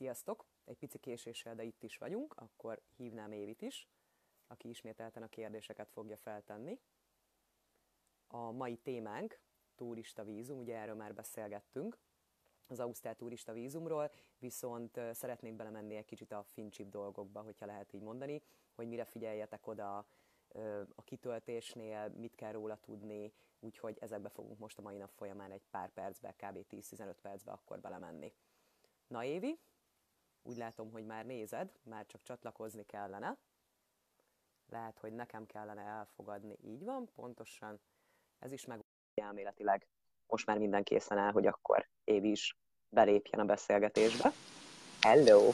Sziasztok! Egy pici késéssel, de itt is vagyunk, akkor hívnám Évit is, aki ismételten a kérdéseket fogja feltenni. A mai témánk turista vízum, ugye erről már beszélgettünk, az Ausztrál turista vízumról, viszont szeretnék belemenni egy kicsit a fincsip dolgokba, hogyha lehet így mondani, hogy mire figyeljetek oda a kitöltésnél, mit kell róla tudni, úgyhogy ezekbe fogunk most a mai nap folyamán egy pár percbe, kb. 10-15 percbe akkor belemenni. Na Évi, úgy látom, hogy már nézed, már csak csatlakozni kellene. Lehet, hogy nekem kellene elfogadni. Így van, pontosan. Ez is meg elméletileg. Most már minden készen áll, hogy akkor Évi is belépjen a beszélgetésbe. Hello!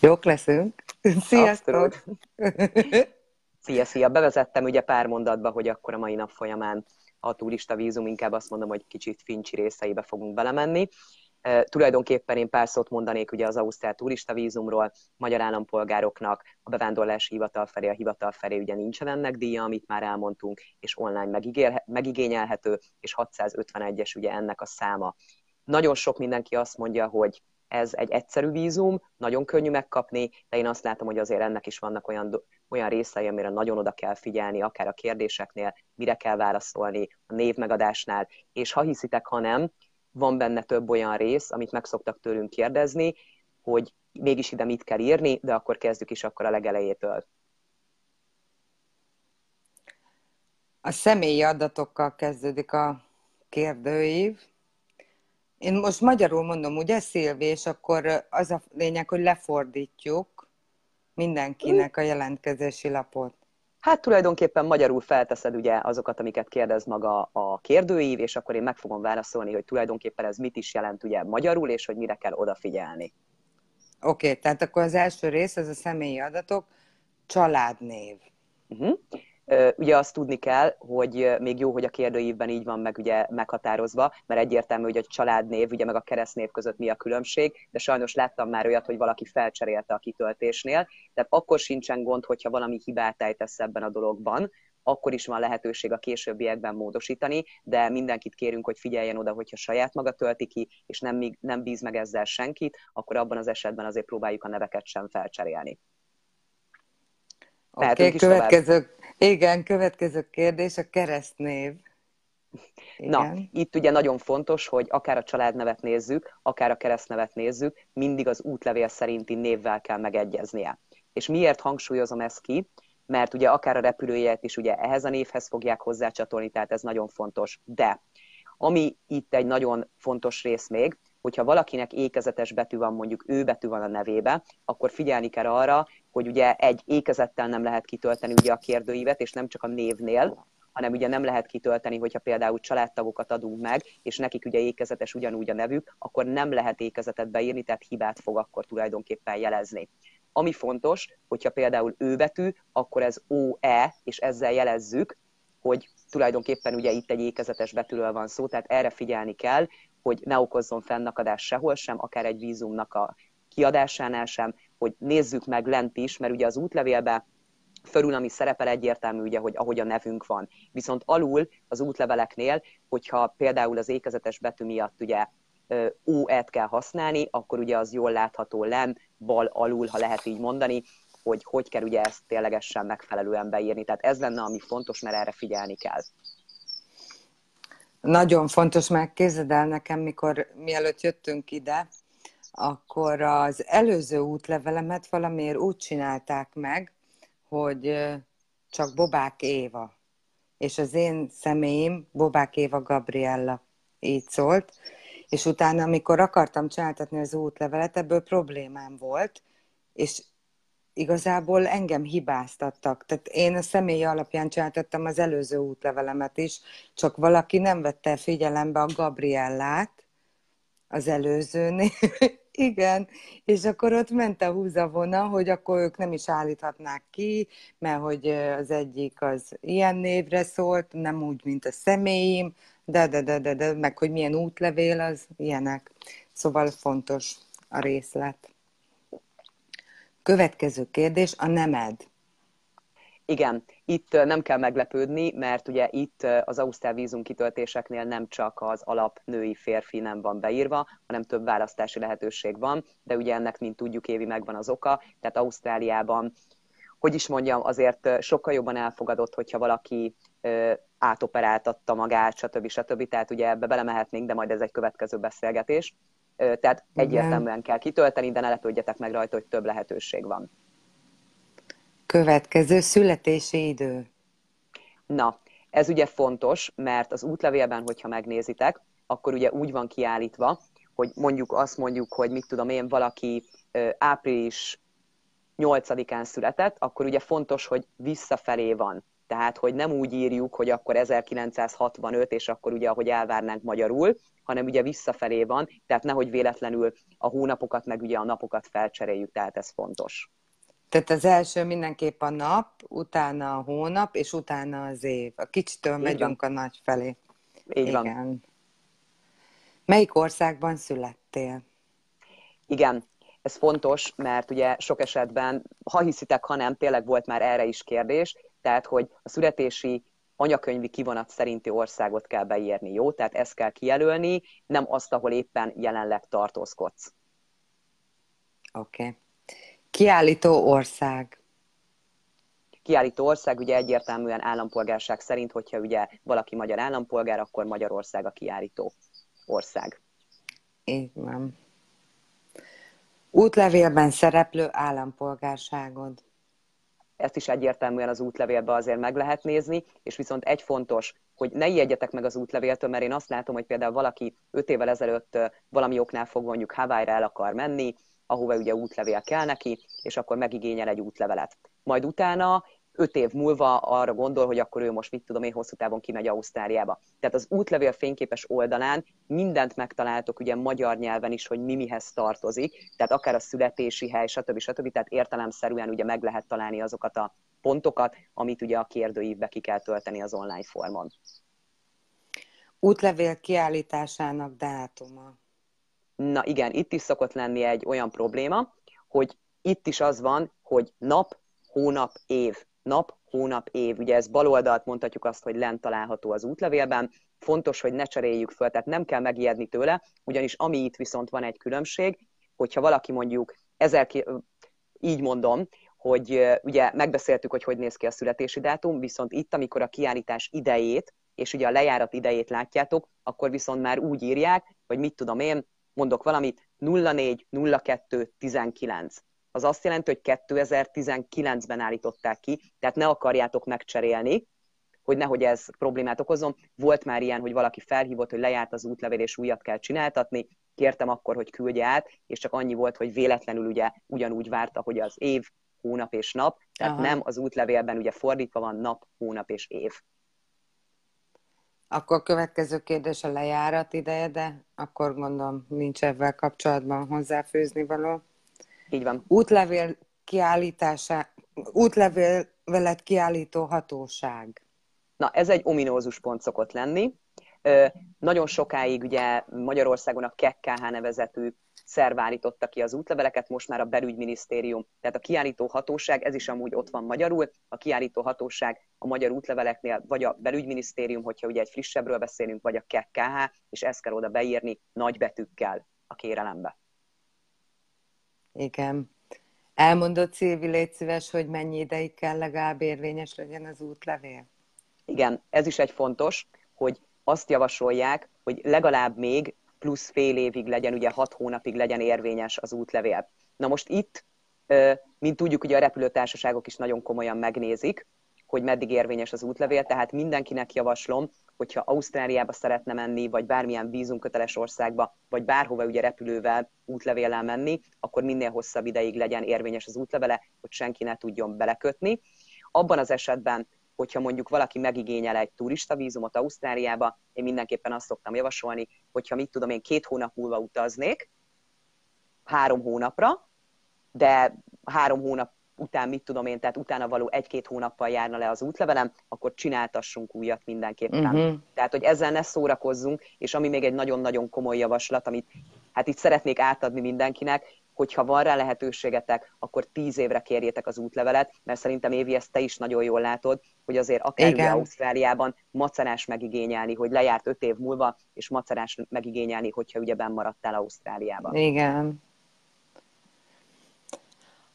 Jók leszünk. Sziasztok! Szia, szia! Bevezettem ugye pár mondatba, hogy akkor a mai nap folyamán a turista vízum, inkább azt mondom, hogy kicsit fincsi részeibe fogunk belemenni. Tulajdonképpen én pár szót mondanék ugye az Ausztrál turista vízumról, magyar állampolgároknak a bevándorlási hivatal felé, a hivatal felé ugye nincsen ennek díja, amit már elmondtunk, és online megigényelhető, és 651-es ugye ennek a száma. Nagyon sok mindenki azt mondja, hogy ez egy egyszerű vízum, nagyon könnyű megkapni, de én azt látom, hogy azért ennek is vannak olyan, olyan részei, amire nagyon oda kell figyelni, akár a kérdéseknél, mire kell válaszolni, a névmegadásnál, és ha hiszitek, ha nem, van benne több olyan rész, amit meg szoktak tőlünk kérdezni, hogy mégis ide mit kell írni, de akkor kezdjük is akkor a legelejétől. A személyi adatokkal kezdődik a kérdőív. Én most magyarul mondom, ugye Szilvi, és akkor az a lényeg, hogy lefordítjuk mindenkinek a jelentkezési lapot. Hát tulajdonképpen magyarul felteszed ugye azokat, amiket kérdez maga a kérdőív, és akkor én meg fogom válaszolni, hogy tulajdonképpen ez mit is jelent ugye magyarul, és hogy mire kell odafigyelni. Oké, okay, tehát akkor az első rész, ez a személyi adatok, családnév. Uh-huh. Ugye azt tudni kell, hogy még jó, hogy a kérdőívben így van meg ugye meghatározva, mert egyértelmű, hogy a családnév, ugye meg a keresztnév között mi a különbség, de sajnos láttam már olyat, hogy valaki felcserélte a kitöltésnél, tehát akkor sincsen gond, hogyha valami hibát ejtesz ebben a dologban, akkor is van lehetőség a későbbiekben módosítani, de mindenkit kérünk, hogy figyeljen oda, hogyha saját maga tölti ki, és nem, nem bíz meg ezzel senkit, akkor abban az esetben azért próbáljuk a neveket sem felcserélni. Oké, okay, következő, igen, következő kérdés, a keresztnév. Igen. Na, itt ugye nagyon fontos, hogy akár a családnevet nézzük, akár a keresztnevet nézzük, mindig az útlevél szerinti névvel kell megegyeznie. És miért hangsúlyozom ezt ki? Mert ugye akár a repülőjét is ugye ehhez a névhez fogják hozzácsatolni, tehát ez nagyon fontos. De ami itt egy nagyon fontos rész még, hogyha valakinek ékezetes betű van, mondjuk ő betű van a nevébe, akkor figyelni kell arra, hogy ugye egy ékezettel nem lehet kitölteni ugye a kérdőívet, és nem csak a névnél, hanem ugye nem lehet kitölteni, hogyha például családtagokat adunk meg, és nekik ugye ékezetes ugyanúgy a nevük, akkor nem lehet ékezetet beírni, tehát hibát fog akkor tulajdonképpen jelezni. Ami fontos, hogyha például ő betű, akkor ez OE, és ezzel jelezzük, hogy tulajdonképpen ugye itt egy ékezetes betűről van szó, tehát erre figyelni kell, hogy ne okozzon fennakadás sehol sem, akár egy vízumnak a kiadásánál sem, hogy nézzük meg lent is, mert ugye az útlevélbe fölül, ami szerepel egyértelmű, ugye, hogy ahogy a nevünk van. Viszont alul az útleveleknél, hogyha például az ékezetes betű miatt ugye OE-t kell használni, akkor ugye az jól látható len, bal alul, ha lehet így mondani, hogy hogy kell ugye ezt ténylegesen megfelelően beírni. Tehát ez lenne, ami fontos, mert erre figyelni kell. Nagyon fontos, mert képzeld el nekem, mikor mielőtt jöttünk ide, akkor az előző útlevelemet valamiért úgy csinálták meg, hogy csak Bobák Éva. És az én személyim Bobák Éva Gabriella így szólt. És utána, amikor akartam csináltatni az útlevelet, ebből problémám volt, és igazából engem hibáztattak. Tehát én a személy alapján csináltattam az előző útlevelemet is, csak valaki nem vette figyelembe a Gabriellát, az előzőnél. Igen, és akkor ott ment a húzavona, hogy akkor ők nem is állíthatnák ki, mert hogy az egyik az ilyen névre szólt, nem úgy, mint a személyim, de, de, de, de, de, meg hogy milyen útlevél az, ilyenek. Szóval fontos a részlet. Következő kérdés, a nemed. Igen, Itt nem kell meglepődni, mert ugye itt az Ausztrál vízum kitöltéseknél nem csak az alap női férfi nem van beírva, hanem több választási lehetőség van, de ugye ennek, mint tudjuk, évi megvan az oka, tehát Ausztráliában hogy is mondjam, azért sokkal jobban elfogadott, hogyha valaki átoperáltatta magát, stb. stb. Tehát ugye ebbe belemehetnénk, de majd ez egy következő beszélgetés. Tehát egyértelműen kell kitölteni, de ne lepődjetek meg rajta, hogy több lehetőség van. Következő születési idő. Na, ez ugye fontos, mert az útlevélben, hogyha megnézitek, akkor ugye úgy van kiállítva, hogy mondjuk azt mondjuk, hogy mit tudom én, valaki április 8-án született, akkor ugye fontos, hogy visszafelé van. Tehát, hogy nem úgy írjuk, hogy akkor 1965, és akkor ugye, ahogy elvárnánk magyarul, hanem ugye visszafelé van, tehát nehogy véletlenül a hónapokat, meg ugye a napokat felcseréljük, tehát ez fontos. Tehát az első mindenképp a nap, utána a hónap, és utána az év. A kicsitől megyünk van. a nagy felé. Így Igen. van. Melyik országban születtél? Igen, ez fontos, mert ugye sok esetben, ha hiszitek, ha nem, tényleg volt már erre is kérdés, tehát hogy a születési anyakönyvi kivonat szerinti országot kell beírni, jó? Tehát ezt kell kijelölni, nem azt, ahol éppen jelenleg tartózkodsz. Oké. Okay. Kiállító ország. Kiállító ország ugye egyértelműen állampolgárság szerint, hogyha ugye valaki magyar állampolgár, akkor Magyarország a kiállító ország. Így van. Útlevélben szereplő állampolgárságod. Ezt is egyértelműen az útlevélbe azért meg lehet nézni, és viszont egy fontos, hogy ne ijedjetek meg az útlevéltől, mert én azt látom, hogy például valaki öt évvel ezelőtt valami oknál fog mondjuk Hawaii-ra el akar menni, ahova ugye útlevél kell neki, és akkor megigényel egy útlevelet. Majd utána öt év múlva arra gondol, hogy akkor ő most mit tudom én hosszú távon kimegy Ausztráliába. Tehát az útlevél fényképes oldalán mindent megtaláltok ugye magyar nyelven is, hogy mi mihez tartozik, tehát akár a születési hely, stb. stb. Tehát értelemszerűen ugye meg lehet találni azokat a pontokat, amit ugye a kérdőívbe ki kell tölteni az online formon. Útlevél kiállításának dátuma. Na igen, itt is szokott lenni egy olyan probléma, hogy itt is az van, hogy nap, hónap, év nap, hónap, év. Ugye ez baloldalt mondhatjuk azt, hogy lent található az útlevélben. Fontos, hogy ne cseréljük föl, tehát nem kell megijedni tőle, ugyanis ami itt viszont van egy különbség, hogyha valaki mondjuk ezer, így mondom, hogy ugye megbeszéltük, hogy hogy néz ki a születési dátum, viszont itt, amikor a kiállítás idejét, és ugye a lejárat idejét látjátok, akkor viszont már úgy írják, hogy mit tudom én, mondok valamit, 04, 02, 19 az azt jelenti, hogy 2019-ben állították ki, tehát ne akarjátok megcserélni, hogy nehogy ez problémát okozom. Volt már ilyen, hogy valaki felhívott, hogy lejárt az útlevél, és újat kell csináltatni. Kértem akkor, hogy küldje át, és csak annyi volt, hogy véletlenül ugye ugyanúgy várta, hogy az év, hónap és nap, tehát Aha. nem az útlevélben ugye fordítva van nap, hónap és év. Akkor a következő kérdés a lejárat ideje, de akkor gondolom nincs ebben kapcsolatban hozzáfőzni való. Így van. Útlevél kiállítása, útlevélet kiállító hatóság. Na, ez egy ominózus pont szokott lenni. Nagyon sokáig ugye Magyarországon a KKH nevezetű szerv állította ki az útleveleket, most már a belügyminisztérium, tehát a kiállító hatóság, ez is amúgy ott van magyarul, a kiállító hatóság a magyar útleveleknél vagy a belügyminisztérium, hogyha ugye egy frissebbről beszélünk, vagy a KKH, és ezt kell oda beírni nagybetűkkel a kérelembe. Igen. Elmondott Szilvi, légy szíves, hogy mennyi ideig kell legalább érvényes legyen az útlevél? Igen, ez is egy fontos, hogy azt javasolják, hogy legalább még plusz fél évig legyen, ugye hat hónapig legyen érvényes az útlevél. Na most itt, mint tudjuk, ugye a repülőtársaságok is nagyon komolyan megnézik, hogy meddig érvényes az útlevél, tehát mindenkinek javaslom, hogyha Ausztráliába szeretne menni, vagy bármilyen vízumköteles országba, vagy bárhova ugye repülővel, útlevéllel menni, akkor minél hosszabb ideig legyen érvényes az útlevele, hogy senki ne tudjon belekötni. Abban az esetben, hogyha mondjuk valaki megigényel egy turista vízumot Ausztráliába, én mindenképpen azt szoktam javasolni, hogyha mit tudom én két hónap múlva utaznék, három hónapra, de három hónap után mit tudom én, tehát utána való egy-két hónappal járna le az útlevelem, akkor csináltassunk újat mindenképpen. Uh-huh. Tehát, hogy ezzel ne szórakozzunk, és ami még egy nagyon-nagyon komoly javaslat, amit hát itt szeretnék átadni mindenkinek, hogyha van rá lehetőségetek, akkor tíz évre kérjétek az útlevelet, mert szerintem Évi, ezt te is nagyon jól látod, hogy azért akár ugye Ausztráliában macerás megigényelni, hogy lejárt öt év múlva, és macerás megigényelni, hogyha ugye benn maradtál Ausztráliában. Igen.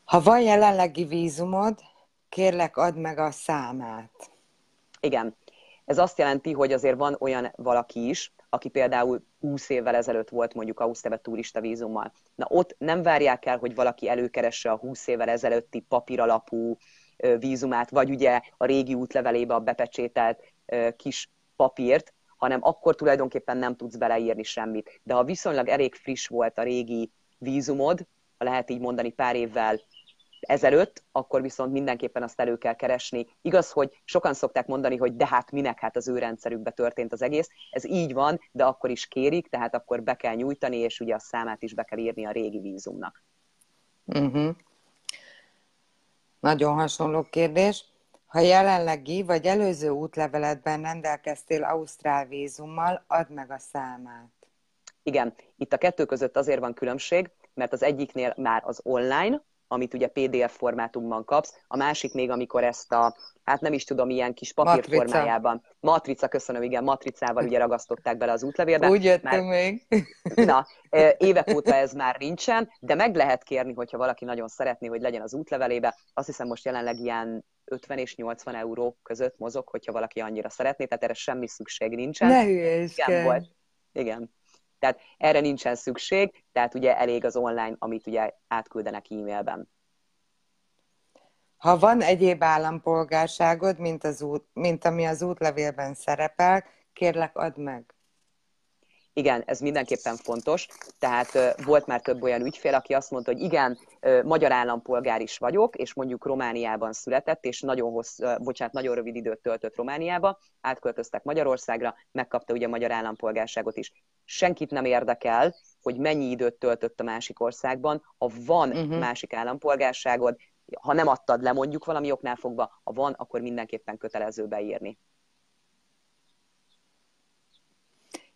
Ha van jelenlegi vízumod, kérlek add meg a számát. Igen. Ez azt jelenti, hogy azért van olyan valaki is, aki például 20 évvel ezelőtt volt mondjuk Ausztrália turista vízummal. Na ott nem várják el, hogy valaki előkeresse a 20 évvel ezelőtti papíralapú vízumát, vagy ugye a régi útlevelébe a bepecsételt kis papírt, hanem akkor tulajdonképpen nem tudsz beleírni semmit. De ha viszonylag elég friss volt a régi vízumod, ha lehet így mondani pár évvel ezelőtt, akkor viszont mindenképpen azt elő kell keresni. Igaz, hogy sokan szokták mondani, hogy de hát minek, hát az ő rendszerükbe történt az egész. Ez így van, de akkor is kérik, tehát akkor be kell nyújtani, és ugye a számát is be kell írni a régi vízumnak. Uh-huh. Nagyon hasonló kérdés. Ha jelenlegi vagy előző útleveletben rendelkeztél Ausztrál vízummal, add meg a számát. Igen, itt a kettő között azért van különbség, mert az egyiknél már az online, amit ugye PDF formátumban kapsz, a másik még, amikor ezt a, hát nem is tudom, ilyen kis papírformájában. Matrica. Matrica, köszönöm, igen, matricával ugye ragasztották bele az útlevélbe. Úgy jöttünk még. Na, évek óta ez már nincsen, de meg lehet kérni, hogyha valaki nagyon szeretné, hogy legyen az útlevelébe. Azt hiszem most jelenleg ilyen 50 és 80 euró között mozog, hogyha valaki annyira szeretné, tehát erre semmi szükség nincsen. Ne Igen, volt. Igen. Tehát erre nincsen szükség, tehát ugye elég az online, amit ugye átküldenek e-mailben. Ha van egyéb állampolgárságod, mint, az út, mint ami az útlevélben szerepel, kérlek add meg. Igen, ez mindenképpen fontos. Tehát volt már több olyan ügyfél, aki azt mondta, hogy igen, magyar állampolgár is vagyok, és mondjuk Romániában született, és nagyon hossz, bocsánat, nagyon rövid időt töltött Romániába, átköltöztek Magyarországra, megkapta ugye a magyar állampolgárságot is. Senkit nem érdekel, hogy mennyi időt töltött a másik országban. Ha van uh-huh. másik állampolgárságod, ha nem adtad le mondjuk valami oknál fogva, ha van, akkor mindenképpen kötelező beírni.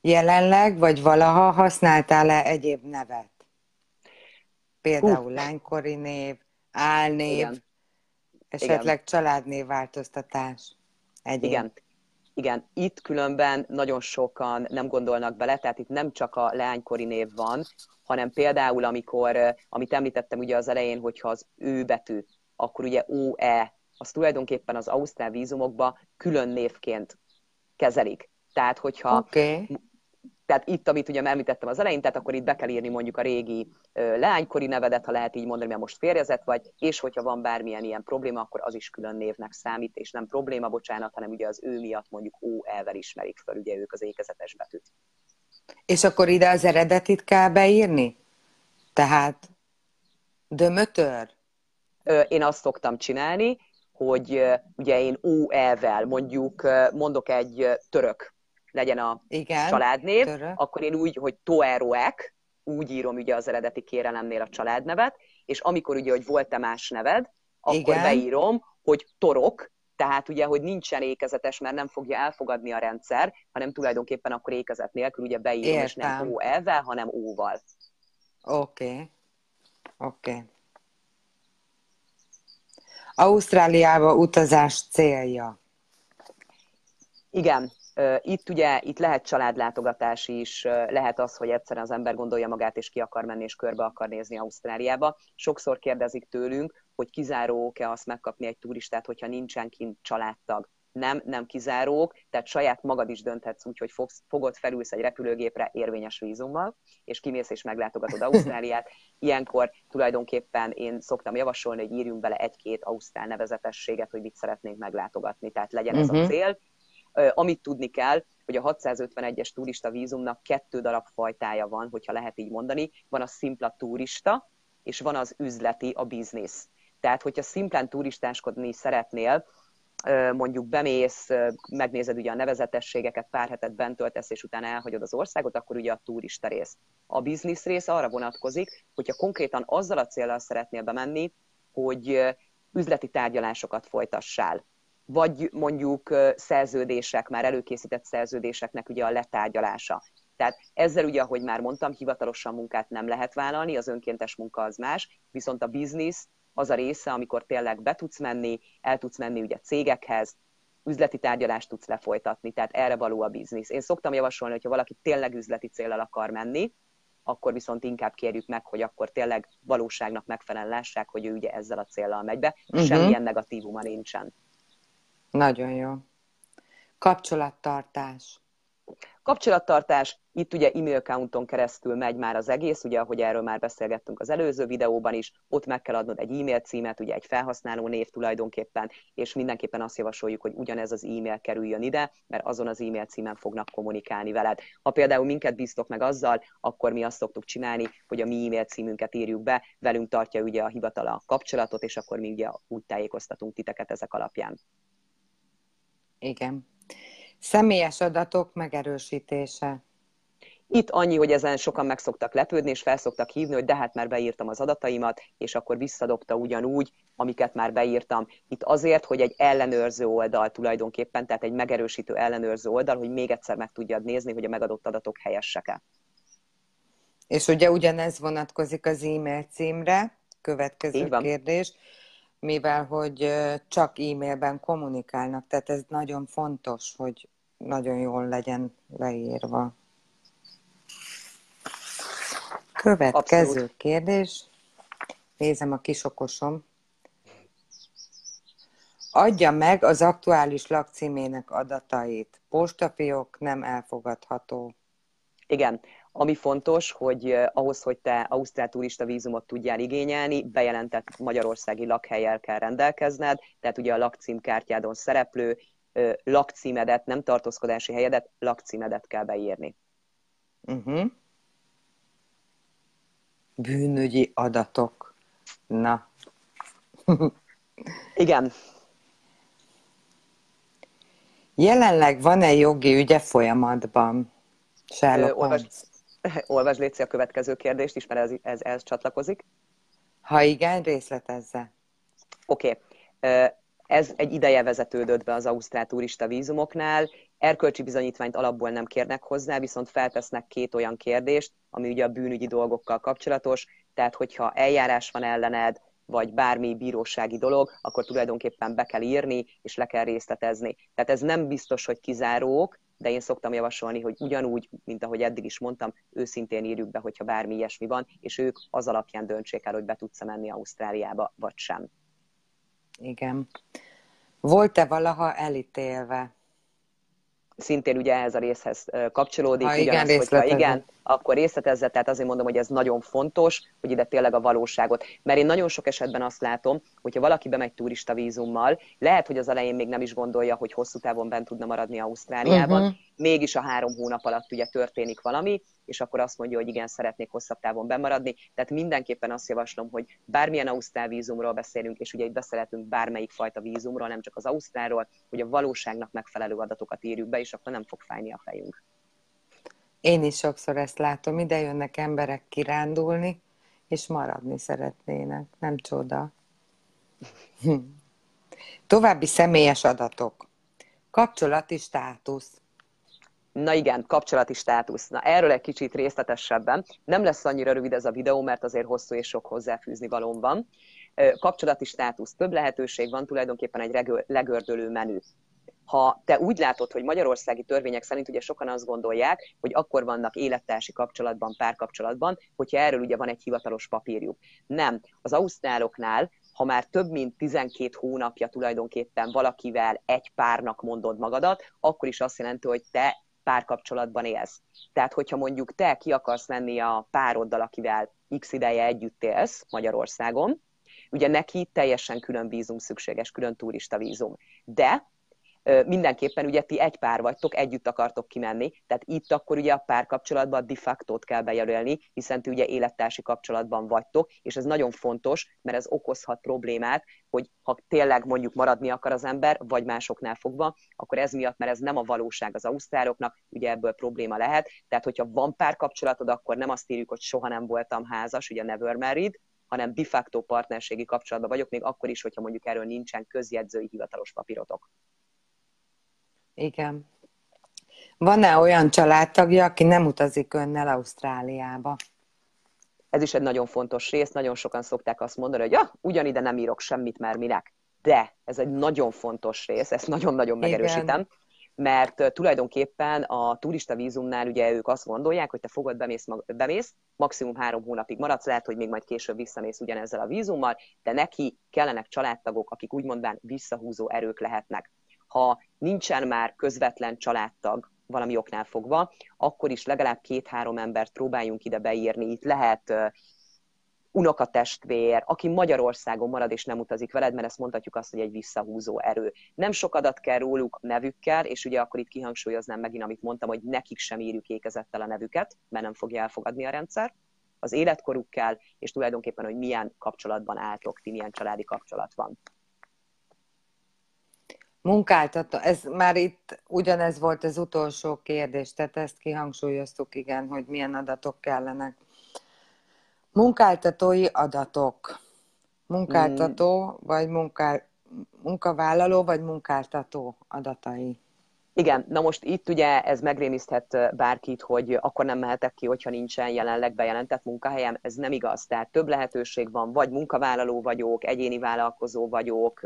Jelenleg, vagy valaha használtál-e egyéb nevet? Például uh. lánykori név, álnév, Igen. esetleg Igen. családnév változtatás. Egyéb. Igen. Igen, itt különben nagyon sokan nem gondolnak bele, tehát itt nem csak a leánykori név van, hanem például, amikor, amit említettem ugye az elején, hogyha az ő betű, akkor ugye OE, az tulajdonképpen az ausztrál vízumokba külön névként kezelik. Tehát, hogyha okay tehát itt, amit ugye említettem az elején, tehát akkor itt be kell írni mondjuk a régi leánykori nevedet, ha lehet így mondani, mert most férjezet vagy, és hogyha van bármilyen ilyen probléma, akkor az is külön névnek számít, és nem probléma, bocsánat, hanem ugye az ő miatt mondjuk OE-vel ismerik fel, ugye ők az ékezetes betűt. És akkor ide az eredetit kell beírni? Tehát dömötör? Én azt szoktam csinálni, hogy ugye én OE-vel mondjuk mondok egy török legyen a Igen, családnév, török. akkor én úgy, hogy Toeroek, úgy írom ugye az eredeti kérelemnél a családnevet, és amikor ugye, hogy volt-e más neved, akkor Igen. beírom, hogy Torok, tehát ugye, hogy nincsen ékezetes, mert nem fogja elfogadni a rendszer, hanem tulajdonképpen akkor ékezet nélkül ugye beírom, Értem. és nem OE-vel, hanem O-val. Oké. Okay. Oké. Okay. Ausztráliába utazás célja. Igen, itt ugye itt lehet családlátogatás is, lehet az, hogy egyszerűen az ember gondolja magát, és ki akar menni, és körbe akar nézni Ausztráliába. Sokszor kérdezik tőlünk, hogy kizárók-e azt megkapni egy turistát, hogyha nincsen kint családtag. Nem, nem kizárók, tehát saját magad is dönthetsz úgy, hogy fogsz, fogod, felülsz egy repülőgépre érvényes vízummal, és kimész és meglátogatod Ausztráliát. Ilyenkor tulajdonképpen én szoktam javasolni, hogy írjunk bele egy-két ausztrál nevezetességet, hogy mit szeretnénk meglátogatni. Tehát legyen ez uh-huh. a mhm. cél, amit tudni kell, hogy a 651-es turista vízumnak kettő darab fajtája van, hogyha lehet így mondani. Van a szimpla turista, és van az üzleti, a biznisz. Tehát, hogyha szimplán turistáskodni szeretnél, mondjuk bemész, megnézed ugye a nevezetességeket, pár hetet bent töltesz, és utána elhagyod az országot, akkor ugye a turista rész. A biznisz rész arra vonatkozik, hogyha konkrétan azzal a célral szeretnél bemenni, hogy üzleti tárgyalásokat folytassál vagy mondjuk szerződések, már előkészített szerződéseknek ugye a letárgyalása. Tehát ezzel ugye, ahogy már mondtam, hivatalosan munkát nem lehet vállalni, az önkéntes munka az más, viszont a biznisz az a része, amikor tényleg be tudsz menni, el tudsz menni ugye cégekhez, üzleti tárgyalást tudsz lefolytatni, tehát erre való a biznisz. Én szoktam javasolni, hogyha valaki tényleg üzleti célral akar menni, akkor viszont inkább kérjük meg, hogy akkor tényleg valóságnak megfelelően lássák, hogy ő ugye ezzel a célral megy be, uh-huh. semmilyen negatívuma nincsen. Nagyon jó. Kapcsolattartás. Kapcsolattartás, itt ugye e-mail accounton keresztül megy már az egész, ugye ahogy erről már beszélgettünk az előző videóban is, ott meg kell adnod egy e-mail címet, ugye egy felhasználó név tulajdonképpen, és mindenképpen azt javasoljuk, hogy ugyanez az e-mail kerüljön ide, mert azon az e-mail címen fognak kommunikálni veled. Ha például minket bíztok meg azzal, akkor mi azt szoktuk csinálni, hogy a mi e-mail címünket írjuk be, velünk tartja ugye a hivatala a kapcsolatot, és akkor mi ugye úgy tájékoztatunk titeket ezek alapján. Igen. Személyes adatok megerősítése. Itt annyi, hogy ezen sokan meg szoktak lepődni, és felszoktak hívni, hogy de hát már beírtam az adataimat, és akkor visszadobta ugyanúgy, amiket már beírtam. Itt azért, hogy egy ellenőrző oldal tulajdonképpen, tehát egy megerősítő ellenőrző oldal, hogy még egyszer meg tudjad nézni, hogy a megadott adatok helyesek-e. És ugye ugyanez vonatkozik az e-mail címre, következő kérdés mivel hogy csak e-mailben kommunikálnak, tehát ez nagyon fontos, hogy nagyon jól legyen leírva. Következő Abszolút. kérdés. Nézem a kisokosom. Adja meg az aktuális lakcímének adatait. Postafiók nem elfogadható. Igen, ami fontos, hogy ahhoz, hogy te Ausztrál turista vízumot tudjál igényelni, bejelentett magyarországi lakhelyel kell rendelkezned, tehát ugye a lakcímkártyádon szereplő lakcímedet, nem tartózkodási helyedet, lakcímedet kell beírni. Uh-huh. Bűnügyi adatok. Na. Igen. Jelenleg van-e jogi ügye folyamatban? Sherlock Holmes. Olvasd létszi a következő kérdést is, mert ez, ez, ez csatlakozik. Ha igen, részletezze. Oké. Okay. Ez egy ideje vezetődött be az ausztrál turista vízumoknál. Erkölcsi bizonyítványt alapból nem kérnek hozzá, viszont feltesznek két olyan kérdést, ami ugye a bűnügyi dolgokkal kapcsolatos. Tehát, hogyha eljárás van ellened, vagy bármi bírósági dolog, akkor tulajdonképpen be kell írni, és le kell részletezni. Tehát ez nem biztos, hogy kizárók, de én szoktam javasolni, hogy ugyanúgy, mint ahogy eddig is mondtam, őszintén írjuk be, hogyha bármi ilyesmi van, és ők az alapján döntsék el, hogy be tudsz menni Ausztráliába, vagy sem. Igen. Volt-e valaha elítélve? Szintén ugye ehhez a részhez kapcsolódik. Ha igen, ugyanaz, hogyha igen, akkor részletezze, tehát azért mondom, hogy ez nagyon fontos, hogy ide tényleg a valóságot. Mert én nagyon sok esetben azt látom, hogyha valaki bemegy turista vízummal, lehet, hogy az elején még nem is gondolja, hogy hosszú távon bent tudna maradni Ausztráliában, uh-huh. Mégis a három hónap alatt ugye történik valami, és akkor azt mondja, hogy igen, szeretnék hosszabb távon bemaradni. Tehát mindenképpen azt javaslom, hogy bármilyen ausztrál vízumról beszélünk, és ugye itt beszélhetünk bármelyik fajta vízumról, nem csak az ausztrálról, hogy a valóságnak megfelelő adatokat írjuk be, és akkor nem fog fájni a fejünk. Én is sokszor ezt látom, ide jönnek emberek kirándulni, és maradni szeretnének. Nem csoda. További személyes adatok. Kapcsolati státusz. Na igen, kapcsolati státusz. Na erről egy kicsit részletesebben. Nem lesz annyira rövid ez a videó, mert azért hosszú és sok hozzáfűzni valóm van. Kapcsolati státusz. Több lehetőség van, tulajdonképpen egy legördölő menü ha te úgy látod, hogy magyarországi törvények szerint ugye sokan azt gondolják, hogy akkor vannak élettársi kapcsolatban, párkapcsolatban, hogyha erről ugye van egy hivatalos papírjuk. Nem. Az ausztráloknál ha már több mint 12 hónapja tulajdonképpen valakivel egy párnak mondod magadat, akkor is azt jelenti, hogy te párkapcsolatban élsz. Tehát, hogyha mondjuk te ki akarsz menni a pároddal, akivel x ideje együtt élsz Magyarországon, ugye neki teljesen külön vízum szükséges, külön turista vízum. De mindenképpen ugye ti egy pár vagytok, együtt akartok kimenni, tehát itt akkor ugye a párkapcsolatban a de facto kell bejelölni, hiszen ti ugye élettársi kapcsolatban vagytok, és ez nagyon fontos, mert ez okozhat problémát, hogy ha tényleg mondjuk maradni akar az ember, vagy másoknál fogva, akkor ez miatt, mert ez nem a valóság az ausztráloknak, ugye ebből probléma lehet. Tehát, hogyha van párkapcsolatod, akkor nem azt írjuk, hogy soha nem voltam házas, ugye never married, hanem de facto partnerségi kapcsolatban vagyok, még akkor is, hogyha mondjuk erről nincsen közjegyzői hivatalos papírotok. Igen. Van-e olyan családtagja, aki nem utazik önnel Ausztráliába? Ez is egy nagyon fontos rész, nagyon sokan szokták azt mondani, hogy ja, ugyanide nem írok semmit, mert minek. De ez egy nagyon fontos rész, ezt nagyon-nagyon megerősítem. Igen mert tulajdonképpen a turista vízumnál ugye ők azt gondolják, hogy te fogod, bemész, bemész, maximum három hónapig maradsz, lehet, hogy még majd később visszamész ugyanezzel a vízummal, de neki kellenek családtagok, akik úgymondán visszahúzó erők lehetnek. Ha nincsen már közvetlen családtag valami oknál fogva, akkor is legalább két-három embert próbáljunk ide beírni. Itt lehet unokatestvér, aki Magyarországon marad és nem utazik veled, mert ezt mondhatjuk azt, hogy egy visszahúzó erő. Nem sok adat kell róluk nevükkel, és ugye akkor itt kihangsúlyoznám megint, amit mondtam, hogy nekik sem írjuk ékezettel a nevüket, mert nem fogja elfogadni a rendszer, az életkorukkel, és tulajdonképpen, hogy milyen kapcsolatban álltok ti, milyen családi kapcsolat van. Munkáltató, ez már itt ugyanez volt az utolsó kérdés, tehát ezt kihangsúlyoztuk, igen, hogy milyen adatok kellenek. Munkáltatói adatok. Munkáltató hmm. vagy munkál, munkavállaló vagy munkáltató adatai. Igen, na most itt ugye ez megrémiszthet bárkit, hogy akkor nem mehetek ki, hogyha nincsen jelenleg bejelentett munkahelyem. Ez nem igaz. Tehát több lehetőség van, vagy munkavállaló vagyok, egyéni vállalkozó vagyok,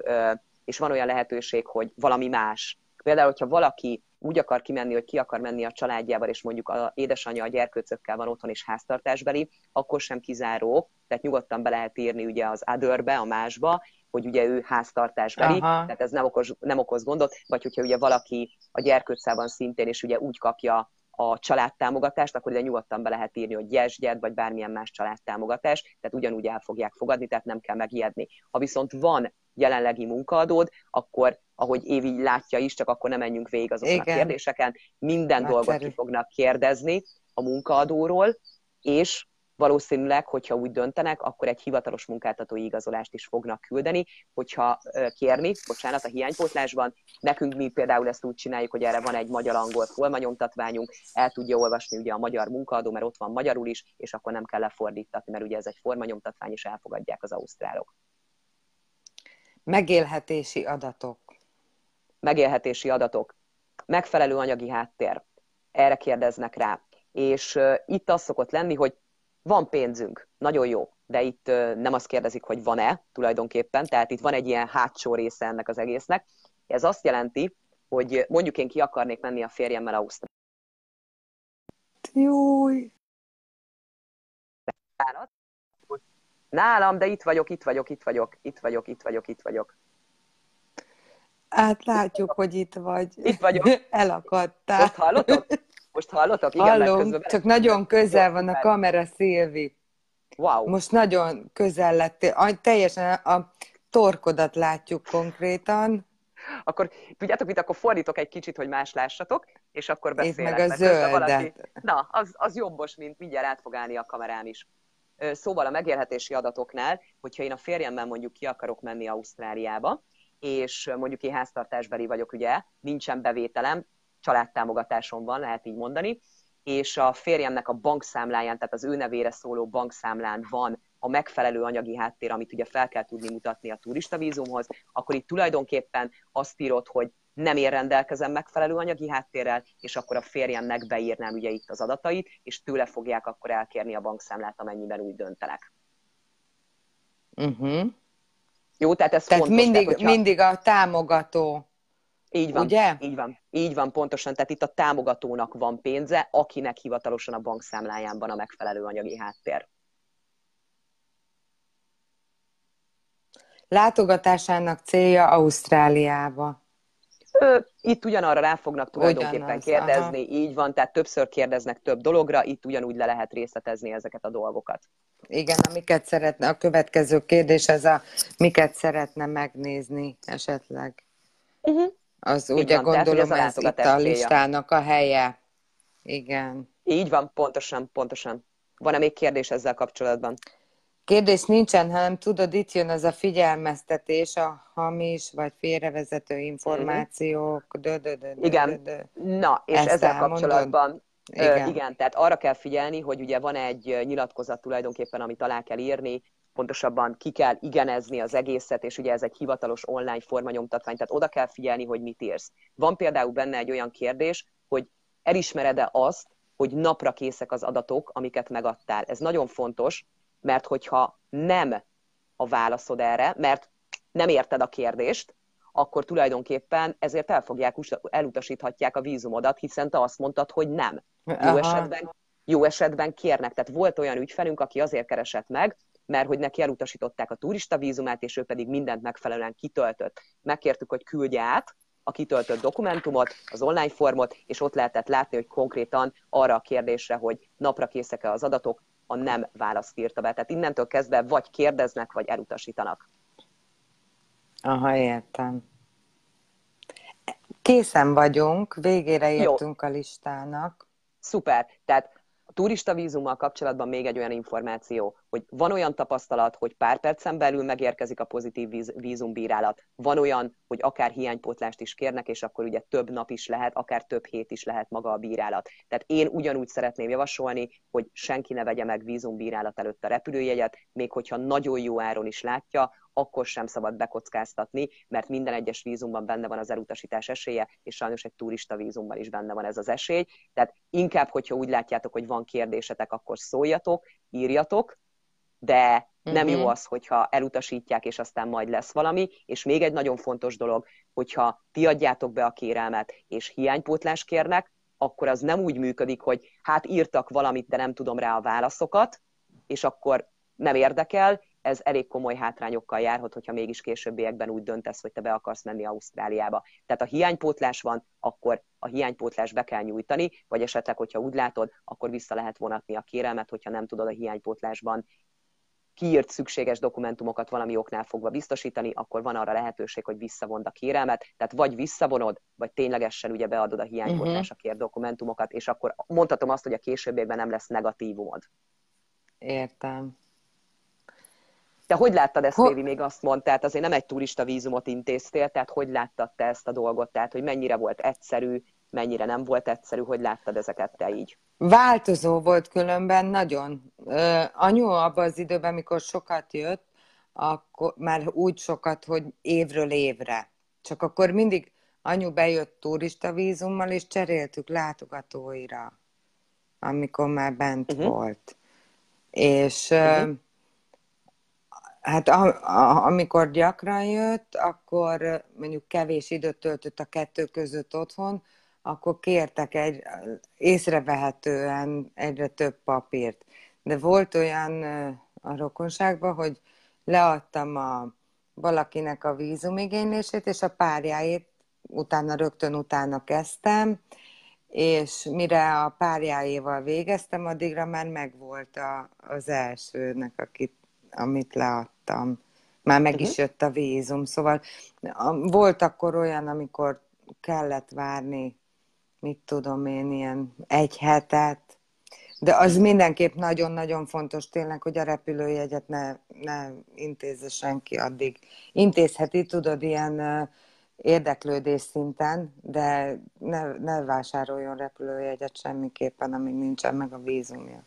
és van olyan lehetőség, hogy valami más. Például, hogyha valaki úgy akar kimenni, hogy ki akar menni a családjával, és mondjuk a édesanyja a gyerkőcökkel van otthon és háztartásbeli, akkor sem kizáró, tehát nyugodtan be lehet írni ugye az otherbe, a másba, hogy ugye ő háztartásbeli, Aha. tehát ez nem okoz, nem okoz gondot, vagy hogyha ugye valaki a gyerkőccel van szintén, és ugye úgy kapja a családtámogatást, akkor ide nyugodtan be lehet írni, hogy gyesgyed, vagy bármilyen más családtámogatás, tehát ugyanúgy el fogják fogadni, tehát nem kell megijedni. Ha viszont van jelenlegi munkaadód, akkor ahogy Évi látja is, csak akkor nem menjünk végig azokon Igen. a kérdéseken, minden Nagyszerű. dolgot ki fognak kérdezni a munkaadóról, és valószínűleg, hogyha úgy döntenek, akkor egy hivatalos munkáltatói igazolást is fognak küldeni, hogyha kérni, bocsánat, a hiánypótlásban, nekünk mi például ezt úgy csináljuk, hogy erre van egy magyar-angol formanyomtatványunk, el tudja olvasni ugye a magyar munkaadó, mert ott van magyarul is, és akkor nem kell lefordítatni, mert ugye ez egy formanyomtatvány, és elfogadják az ausztrálok. Megélhetési adatok. Megélhetési adatok. Megfelelő anyagi háttér. Erre kérdeznek rá. És uh, itt az szokott lenni, hogy van pénzünk, nagyon jó, de itt nem azt kérdezik, hogy van-e tulajdonképpen, tehát itt van egy ilyen hátsó része ennek az egésznek. Ez azt jelenti, hogy mondjuk én ki akarnék menni a férjemmel Ausztráliába. Júj! Nálam, de itt vagyok, itt vagyok, itt vagyok, itt vagyok, itt vagyok, itt vagyok. Hát látjuk, hogy itt vagy. Itt vagyok. Elakadtál. Most hallotok? Most hallotok? Igen, Hallom, csak nagyon közel van a kamera, Szilvi. Wow. Most nagyon közel lettél. Teljesen a torkodat látjuk konkrétan. Akkor tudjátok mit, akkor fordítok egy kicsit, hogy más lássatok, és akkor beszélek. Itt meg a zöldet. Valaki... Na, az, az jobbos, mint mindjárt át fog állni a kamerám is. Szóval a megélhetési adatoknál, hogyha én a férjemmel mondjuk ki akarok menni Ausztráliába, és mondjuk én háztartásbeli vagyok, ugye, nincsen bevételem, családtámogatásom van, lehet így mondani, és a férjemnek a bankszámláján, tehát az ő nevére szóló bankszámlán van a megfelelő anyagi háttér, amit ugye fel kell tudni mutatni a turistavízumhoz, akkor itt tulajdonképpen azt írod, hogy nem ér rendelkezem megfelelő anyagi háttérrel, és akkor a férjemnek beírnám ugye itt az adatait, és tőle fogják akkor elkérni a bankszámlát, amennyiben úgy döntenek. Uh-huh. Jó, tehát ez tehát fontos. Mindig, tehát, hogyha... mindig a támogató. Így van, Ugye? így van, így van, pontosan. Tehát itt a támogatónak van pénze, akinek hivatalosan a bankszámláján van a megfelelő anyagi háttér. Látogatásának célja Ausztráliába. Itt ugyanarra rá fognak tulajdonképpen Ugyanaz, kérdezni, aha. így van, tehát többször kérdeznek több dologra, itt ugyanúgy le lehet részletezni ezeket a dolgokat. Igen, amiket szeretne, a következő kérdés ez a miket szeretne megnézni esetleg. Uh-huh. Az ugye van, gondolom tehát, ez, itt a listának a helye. Igen. Így van, pontosan, pontosan. Van-e még kérdés ezzel kapcsolatban? Kérdés nincsen, hanem tudod, itt jön ez a figyelmeztetés, a hamis vagy félrevezető információk. Dö, dö, dö, dö, igen, dö, dö. na, és Ezt ezzel elmondod? kapcsolatban igen. igen, tehát arra kell figyelni, hogy ugye van egy nyilatkozat tulajdonképpen, amit alá kell írni, pontosabban ki kell igenezni az egészet, és ugye ez egy hivatalos online formanyomtatvány, tehát oda kell figyelni, hogy mit írsz. Van például benne egy olyan kérdés, hogy elismered-e azt, hogy napra készek az adatok, amiket megadtál. Ez nagyon fontos, mert hogyha nem a válaszod erre, mert nem érted a kérdést, akkor tulajdonképpen ezért elfogják, elutasíthatják a vízumodat, hiszen te azt mondtad, hogy nem. Jó esetben, jó esetben kérnek. Tehát volt olyan ügyfelünk, aki azért keresett meg, mert hogy neki elutasították a turista vízumát, és ő pedig mindent megfelelően kitöltött. Megkértük, hogy küldje át a kitöltött dokumentumot, az online formot, és ott lehetett látni, hogy konkrétan arra a kérdésre, hogy napra készek-e az adatok, a nem választ írta be. Tehát innentől kezdve vagy kérdeznek, vagy elutasítanak. Aha, értem. Készen vagyunk, végére értünk Jó. a listának. Szuper. Tehát a turista vízummal kapcsolatban még egy olyan információ, hogy van olyan tapasztalat, hogy pár percen belül megérkezik a pozitív víz, vízumbírálat, van olyan, hogy akár hiánypótlást is kérnek, és akkor ugye több nap is lehet, akár több hét is lehet maga a bírálat. Tehát én ugyanúgy szeretném javasolni, hogy senki ne vegye meg vízumbírálat előtt a repülőjegyet, még hogyha nagyon jó áron is látja, akkor sem szabad bekockáztatni, mert minden egyes vízumban benne van az elutasítás esélye, és sajnos egy turista vízumban is benne van ez az esély. Tehát inkább, hogyha úgy látjátok, hogy van kérdésetek, akkor szóljatok, írjatok, de nem uh-huh. jó az, hogyha elutasítják, és aztán majd lesz valami. És még egy nagyon fontos dolog, hogyha ti adjátok be a kérelmet, és hiánypótlás kérnek, akkor az nem úgy működik, hogy hát írtak valamit, de nem tudom rá a válaszokat, és akkor nem érdekel, ez elég komoly hátrányokkal járhat, hogyha mégis későbbiekben úgy döntesz, hogy te be akarsz menni Ausztráliába. Tehát a hiánypótlás van, akkor a hiánypótlás be kell nyújtani, vagy esetleg, hogyha úgy látod, akkor vissza lehet vonatni a kérelmet, hogyha nem tudod a hiánypótlásban kiírt szükséges dokumentumokat valami oknál fogva biztosítani, akkor van arra lehetőség, hogy visszavond a kérelmet, tehát vagy visszavonod, vagy ténylegesen ugye beadod a hiánypótlásra uh-huh. kért dokumentumokat, és akkor mondhatom azt, hogy a későbbiekben nem lesz negatívumod. Értem. Te hogy láttad ezt, Évi, még azt mondtál, azért nem egy turista vízumot intéztél, tehát hogy láttad te ezt a dolgot, tehát hogy mennyire volt egyszerű, mennyire nem volt egyszerű, hogy láttad ezeket te így? Változó volt különben, nagyon. Anyu abban az időben, amikor sokat jött, akkor már úgy sokat, hogy évről évre. Csak akkor mindig anyu bejött turista vízummal, és cseréltük látogatóira, amikor már bent uh-huh. volt. És uh-huh. Hát a, a, amikor gyakran jött, akkor mondjuk kevés időt töltött a kettő között otthon, akkor kértek egy észrevehetően egyre több papírt. De volt olyan a rokonságban, hogy leadtam a, valakinek a vízumigénylését, és a párjáét utána rögtön utána kezdtem, és mire a párjáéval végeztem, addigra már megvolt a, az elsőnek, akit amit leadtam. Már meg uh-huh. is jött a vízum, szóval volt akkor olyan, amikor kellett várni, mit tudom én, ilyen egy hetet, de az mindenképp nagyon-nagyon fontos tényleg, hogy a repülőjegyet ne, ne intézze senki addig. Intézheti, tudod, ilyen érdeklődés szinten, de ne, ne vásároljon repülőjegyet semmiképpen, amíg nincsen meg a vízumja.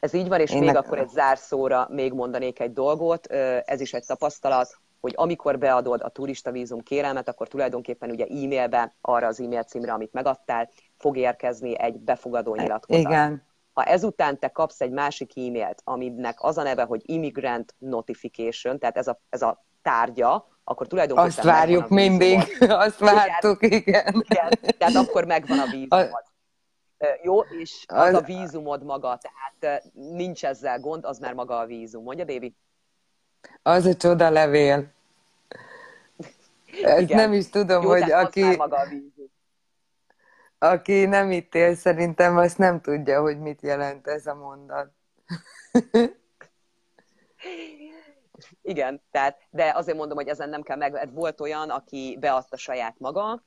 Ez így van, és Én még meg... akkor egy zárszóra még mondanék egy dolgot. Ez is egy tapasztalat, hogy amikor beadod a turista vízum kérelmet, akkor tulajdonképpen ugye e-mailbe, arra az e-mail címre, amit megadtál, fog érkezni egy befogadó nyilatkozat. Igen. Ha ezután te kapsz egy másik e-mailt, aminek az a neve, hogy Immigrant Notification, tehát ez a, ez a tárgya, akkor tulajdonképpen... Azt várjuk mindig, azt vártuk, igen. igen. igen. Tehát akkor megvan a vízumod. Jó, és az, az a vízumod maga, tehát nincs ezzel gond, az már maga a vízum. Mondja, Dévi? Az a csoda levél. Ezt Igen. nem is tudom, Jó, hogy aki... Aki nem itt él, szerintem azt nem tudja, hogy mit jelent ez a mondat. Igen, tehát, de azért mondom, hogy ezen nem kell meg, volt olyan, aki beadta saját maga,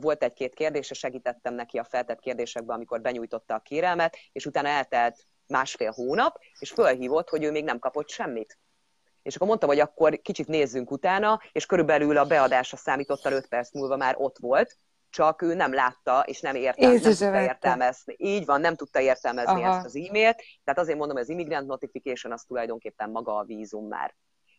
volt egy-két kérdése, segítettem neki a feltett kérdésekben, amikor benyújtotta a kérelmet, és utána eltelt másfél hónap, és fölhívott, hogy ő még nem kapott semmit. És akkor mondtam, hogy akkor kicsit nézzünk utána, és körülbelül a beadása számítottal 5 perc múlva már ott volt, csak ő nem látta, és nem, értem, nem tudta értelmezni. Így van, nem tudta értelmezni Aha. ezt az e-mailt, tehát azért mondom, hogy az immigrant notification az tulajdonképpen maga a vízum már.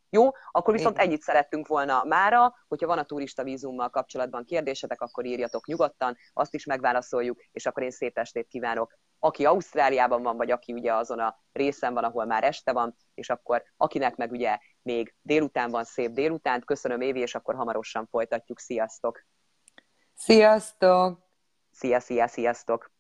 Jó, akkor viszont Igen. ennyit szerettünk volna mára, hogyha van a turista vízummal kapcsolatban kérdésetek, akkor írjatok nyugodtan, azt is megválaszoljuk, és akkor én szép estét kívánok. Aki Ausztráliában van, vagy aki ugye azon a részen van, ahol már este van, és akkor akinek meg ugye még délután van, szép délután. Köszönöm Évi, és akkor hamarosan folytatjuk. Sziasztok! Sziasztok! Szia, szia, sziasztok!